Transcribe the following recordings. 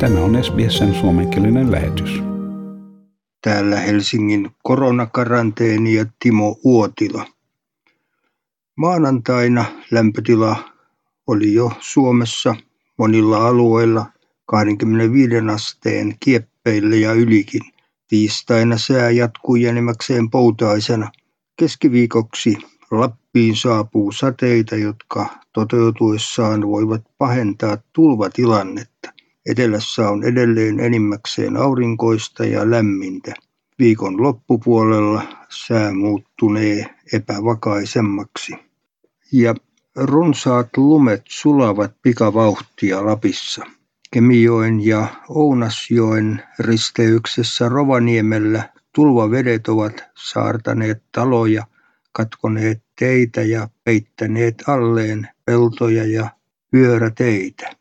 Tämä on SBSn suomenkielinen lähetys. Täällä Helsingin koronakaranteeni ja Timo Uotila. Maanantaina lämpötila oli jo Suomessa monilla alueilla 25 asteen kieppeille ja ylikin. Tiistaina sää jatkui enimmäkseen poutaisena. Keskiviikoksi Lappiin saapuu sateita, jotka toteutuessaan voivat pahentaa tulvatilannetta. Etelässä on edelleen enimmäkseen aurinkoista ja lämmintä. Viikon loppupuolella sää muuttunee epävakaisemmaksi. Ja runsaat lumet sulavat pikavauhtia Lapissa. Kemijoen ja Ounasjoen risteyksessä Rovaniemellä tulvavedet ovat saartaneet taloja, katkoneet teitä ja peittäneet alleen peltoja ja pyöräteitä.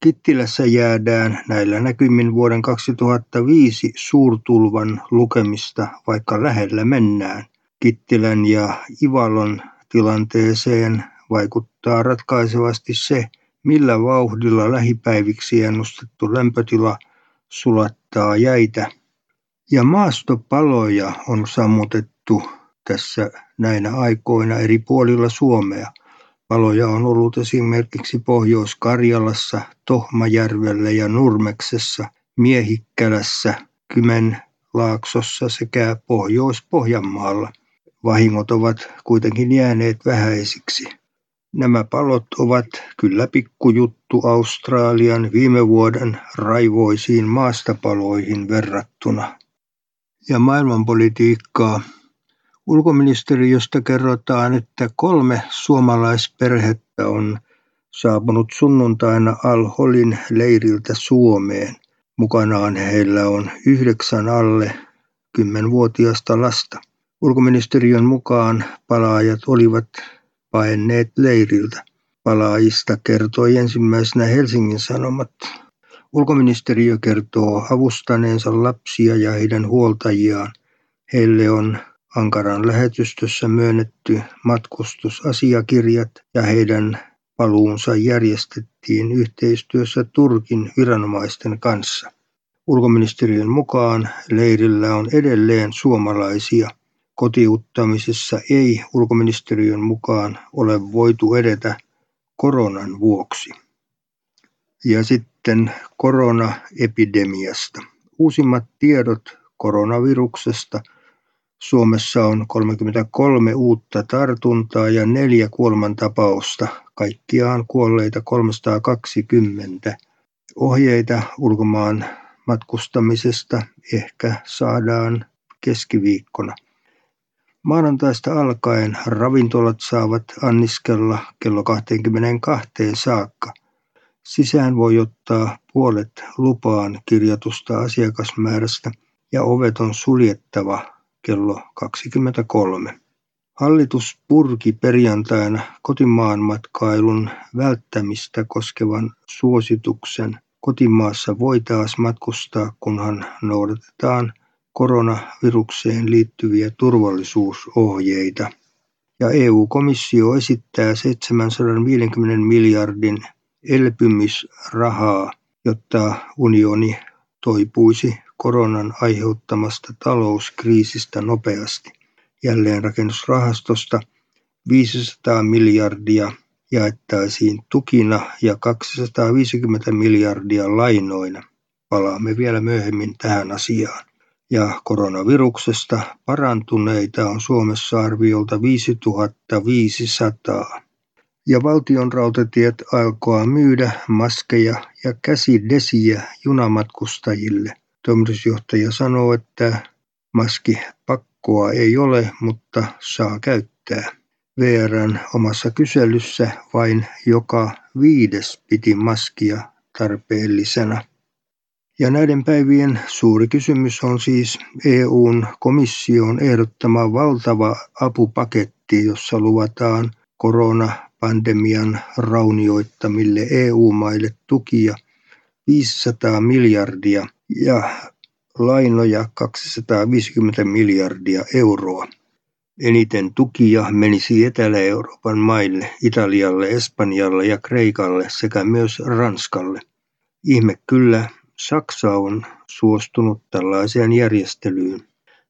Kittilässä jäädään näillä näkymin vuoden 2005 suurtulvan lukemista, vaikka lähellä mennään. Kittilän ja Ivalon tilanteeseen vaikuttaa ratkaisevasti se, millä vauhdilla lähipäiviksi ennustettu lämpötila sulattaa jäitä. Ja maastopaloja on sammutettu tässä näinä aikoina eri puolilla Suomea. Paloja on ollut esimerkiksi Pohjois-Karjalassa, Tohmajärvellä ja Nurmeksessa, Miehikkälässä, Kymenlaaksossa sekä Pohjois-Pohjanmaalla. Vahingot ovat kuitenkin jääneet vähäisiksi. Nämä palot ovat kyllä pikkujuttu Australian viime vuoden raivoisiin maastapaloihin verrattuna. Ja maailmanpolitiikkaa Ulkoministeriöstä kerrotaan, että kolme suomalaisperhettä on saapunut sunnuntaina Al-Holin leiriltä Suomeen. Mukanaan heillä on yhdeksän alle kymmenvuotiasta lasta. Ulkoministeriön mukaan palaajat olivat paenneet leiriltä. Palaajista kertoi ensimmäisenä Helsingin Sanomat. Ulkoministeriö kertoo avustaneensa lapsia ja heidän huoltajiaan. Heille on Ankaran lähetystössä myönnetty matkustusasiakirjat ja heidän paluunsa järjestettiin yhteistyössä Turkin viranomaisten kanssa. Ulkoministeriön mukaan leirillä on edelleen suomalaisia. Kotiuttamisessa ei ulkoministeriön mukaan ole voitu edetä koronan vuoksi. Ja sitten koronaepidemiasta. Uusimmat tiedot koronaviruksesta – Suomessa on 33 uutta tartuntaa ja neljä kuolemantapausta, kaikkiaan kuolleita 320. Ohjeita ulkomaan matkustamisesta ehkä saadaan keskiviikkona. Maanantaista alkaen ravintolat saavat anniskella kello 22 saakka. Sisään voi ottaa puolet lupaan kirjatusta asiakasmäärästä ja ovet on suljettava kello 23. Hallitus purki perjantaina kotimaanmatkailun välttämistä koskevan suosituksen. Kotimaassa voi taas matkustaa, kunhan noudatetaan koronavirukseen liittyviä turvallisuusohjeita. Ja EU-komissio esittää 750 miljardin elpymisrahaa, jotta unioni toipuisi koronan aiheuttamasta talouskriisistä nopeasti. Jälleenrakennusrahastosta 500 miljardia jaettaisiin tukina ja 250 miljardia lainoina. Palaamme vielä myöhemmin tähän asiaan. Ja koronaviruksesta parantuneita on Suomessa arviolta 5500. Ja valtion rautatiet alkoa myydä maskeja ja käsidesiä junamatkustajille – Toimitusjohtaja sanoo, että maskipakkoa ei ole, mutta saa käyttää. VRn omassa kyselyssä vain joka viides piti maskia tarpeellisena. Ja näiden päivien suuri kysymys on siis EUn komission ehdottama valtava apupaketti, jossa luvataan koronapandemian raunioittamille EU-maille tukia 500 miljardia – ja lainoja 250 miljardia euroa. Eniten tukia menisi Etelä-Euroopan maille, Italialle, Espanjalle ja Kreikalle sekä myös Ranskalle. Ihme kyllä, Saksa on suostunut tällaiseen järjestelyyn.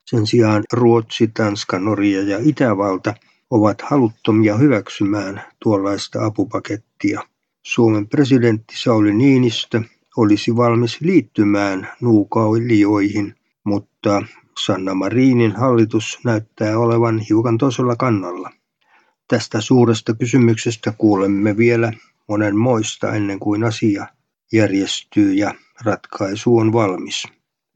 Sen sijaan Ruotsi, Tanska, Norja ja Itävalta ovat haluttomia hyväksymään tuollaista apupakettia. Suomen presidentti Sauli Niinistö olisi valmis liittymään nuukailijoihin, mutta Sanna Marinin hallitus näyttää olevan hiukan toisella kannalla. Tästä suuresta kysymyksestä kuulemme vielä monen moista ennen kuin asia järjestyy ja ratkaisu on valmis.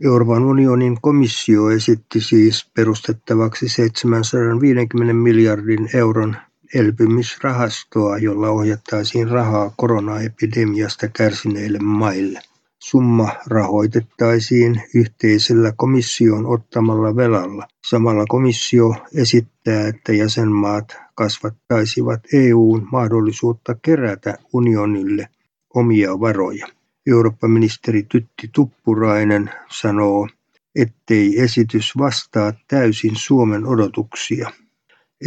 Euroopan unionin komissio esitti siis perustettavaksi 750 miljardin euron elpymisrahastoa, jolla ohjattaisiin rahaa koronaepidemiasta kärsineille maille. Summa rahoitettaisiin yhteisellä komission ottamalla velalla. Samalla komissio esittää, että jäsenmaat kasvattaisivat EUn mahdollisuutta kerätä unionille omia varoja. Eurooppa-ministeri Tytti Tuppurainen sanoo, ettei esitys vastaa täysin Suomen odotuksia.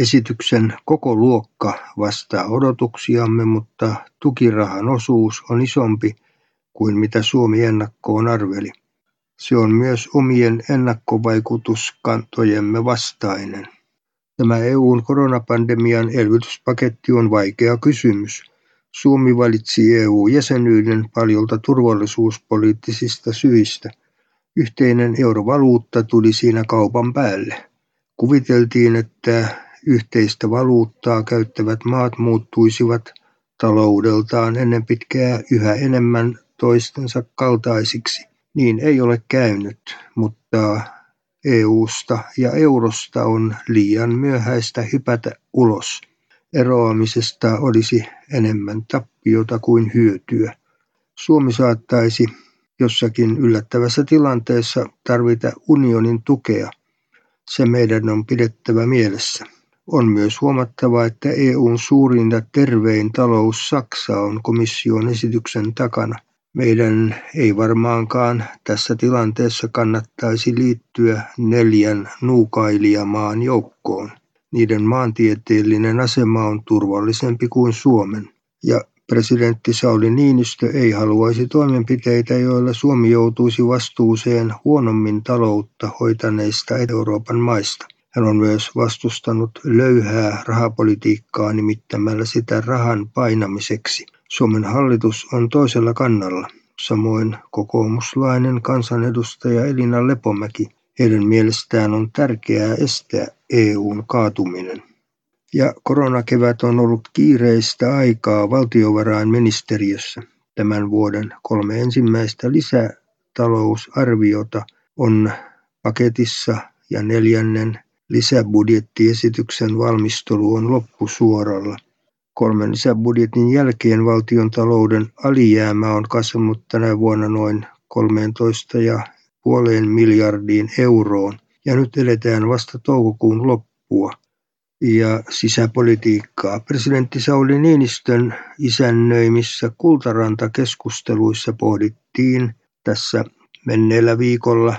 Esityksen koko luokka vastaa odotuksiamme, mutta tukirahan osuus on isompi kuin mitä Suomi ennakkoon arveli. Se on myös omien ennakkovaikutuskantojemme vastainen. Tämä EUn koronapandemian elvytyspaketti on vaikea kysymys. Suomi valitsi EU-jäsenyyden paljolta turvallisuuspoliittisista syistä. Yhteinen eurovaluutta tuli siinä kaupan päälle. Kuviteltiin, että yhteistä valuuttaa käyttävät maat muuttuisivat taloudeltaan ennen pitkää yhä enemmän toistensa kaltaisiksi. Niin ei ole käynyt, mutta EUsta ja eurosta on liian myöhäistä hypätä ulos. Eroamisesta olisi enemmän tappiota kuin hyötyä. Suomi saattaisi jossakin yllättävässä tilanteessa tarvita unionin tukea. Se meidän on pidettävä mielessä. On myös huomattava, että EUn suurin ja tervein talous Saksa on komission esityksen takana. Meidän ei varmaankaan tässä tilanteessa kannattaisi liittyä neljän nuukailijamaan joukkoon. Niiden maantieteellinen asema on turvallisempi kuin Suomen. Ja presidentti Sauli Niinistö ei haluaisi toimenpiteitä, joilla Suomi joutuisi vastuuseen huonommin taloutta hoitaneista Euroopan maista. Hän on myös vastustanut löyhää rahapolitiikkaa nimittämällä sitä rahan painamiseksi. Suomen hallitus on toisella kannalla, samoin kokoomuslainen kansanedustaja Elina Lepomäki. Heidän mielestään on tärkeää estää EUn kaatuminen. Ja koronakevät on ollut kiireistä aikaa valtiovarainministeriössä. Tämän vuoden kolme ensimmäistä lisätalousarviota on paketissa ja neljännen lisäbudjettiesityksen valmistelu on loppusuoralla. Kolmen lisäbudjetin jälkeen valtion talouden alijäämä on kasvanut tänä vuonna noin 13 ja puoleen miljardiin euroon ja nyt eletään vasta toukokuun loppua ja sisäpolitiikkaa. Presidentti Sauli Niinistön isännöimissä Kultaranta-keskusteluissa pohdittiin tässä menneellä viikolla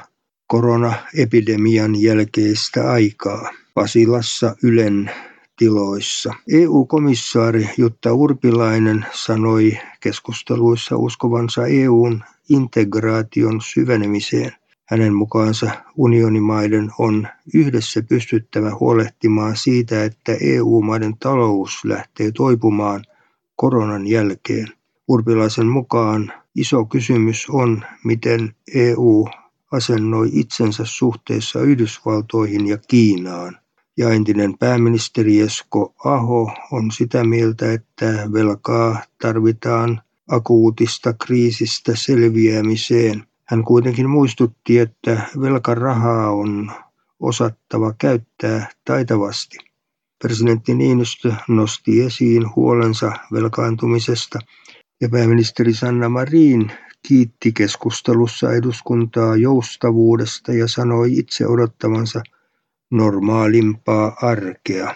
koronaepidemian jälkeistä aikaa Pasilassa Ylen tiloissa. EU-komissaari Jutta Urpilainen sanoi keskusteluissa uskovansa EUn integraation syvenemiseen. Hänen mukaansa unionimaiden on yhdessä pystyttävä huolehtimaan siitä, että EU-maiden talous lähtee toipumaan koronan jälkeen. Urpilaisen mukaan iso kysymys on, miten EU asennoi itsensä suhteessa Yhdysvaltoihin ja Kiinaan. Ja entinen pääministeri Esko Aho on sitä mieltä, että velkaa tarvitaan akuutista kriisistä selviämiseen. Hän kuitenkin muistutti, että velkarahaa on osattava käyttää taitavasti. Presidentti Niinistö nosti esiin huolensa velkaantumisesta ja pääministeri Sanna Marin kiitti keskustelussa eduskuntaa joustavuudesta ja sanoi itse odottavansa normaalimpaa arkea.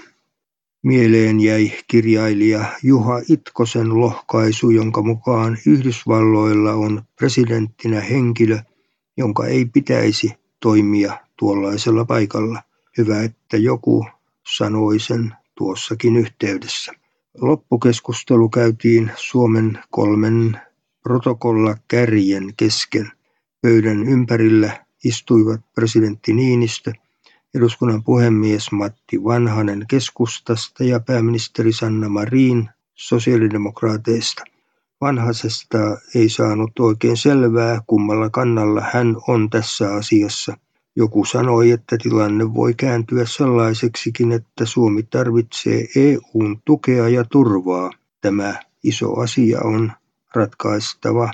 Mieleen jäi kirjailija Juha Itkosen lohkaisu, jonka mukaan Yhdysvalloilla on presidenttinä henkilö, jonka ei pitäisi toimia tuollaisella paikalla. Hyvä, että joku sanoi sen tuossakin yhteydessä. Loppukeskustelu käytiin Suomen kolmen protokollakärjen kesken. Pöydän ympärillä istuivat presidentti Niinistö, eduskunnan puhemies Matti Vanhanen keskustasta ja pääministeri Sanna Marin sosiaalidemokraateista. Vanhasesta ei saanut oikein selvää, kummalla kannalla hän on tässä asiassa. Joku sanoi, että tilanne voi kääntyä sellaiseksikin, että Suomi tarvitsee EUn tukea ja turvaa. Tämä iso asia on ratkaistava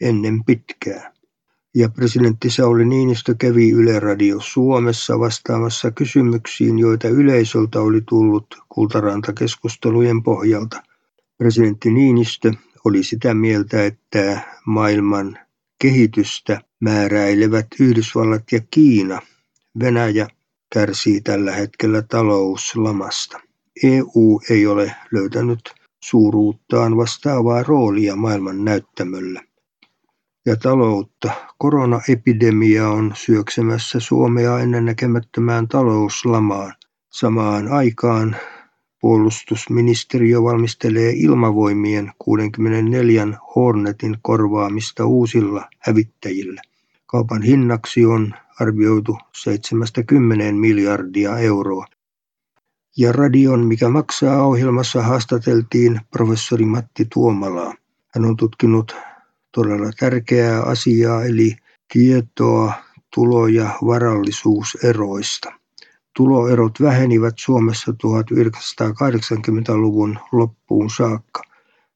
ennen pitkää. Ja presidentti Sauli Niinistö kävi Yle Radio Suomessa vastaamassa kysymyksiin, joita yleisöltä oli tullut kultaranta-keskustelujen pohjalta. Presidentti Niinistö oli sitä mieltä, että maailman kehitystä määräilevät Yhdysvallat ja Kiina. Venäjä kärsii tällä hetkellä talouslamasta. EU ei ole löytänyt suuruuttaan vastaavaa roolia maailman näyttämöllä. Ja taloutta. Koronaepidemia on syöksemässä Suomea ennennäkemättömään talouslamaan. Samaan aikaan Puolustusministeriö valmistelee ilmavoimien 64 Hornetin korvaamista uusilla hävittäjillä. Kaupan hinnaksi on arvioitu 70 miljardia euroa. Ja radion Mikä maksaa ohjelmassa haastateltiin professori Matti Tuomalaa. Hän on tutkinut todella tärkeää asiaa eli tietoa tulo- ja varallisuuseroista. Tuloerot vähenivät Suomessa 1980-luvun loppuun saakka.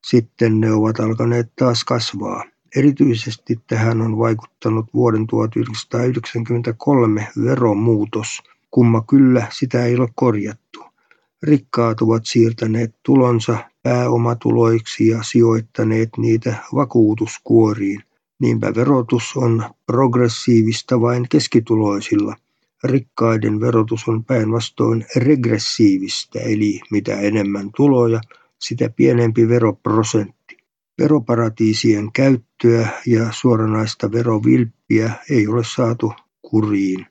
Sitten ne ovat alkaneet taas kasvaa. Erityisesti tähän on vaikuttanut vuoden 1993 veromuutos. Kumma kyllä, sitä ei ole korjattu. Rikkaat ovat siirtäneet tulonsa pääomatuloiksi ja sijoittaneet niitä vakuutuskuoriin. Niinpä verotus on progressiivista vain keskituloisilla – Rikkaiden verotus on päinvastoin regressiivistä eli mitä enemmän tuloja, sitä pienempi veroprosentti. Veroparatiisien käyttöä ja suoranaista verovilppiä ei ole saatu kuriin.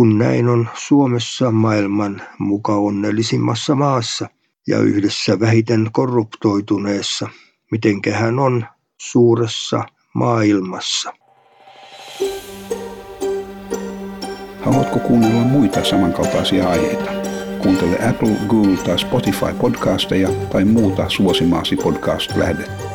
Kun näin on Suomessa maailman muka onnellisimmassa maassa ja yhdessä vähiten korruptoituneessa, mitenkähän on suuressa maailmassa. Haluatko kuunnella muita samankaltaisia aiheita? Kuuntele Apple, Google tai Spotify podcasteja tai muuta suosimaasi podcast-lähdettä.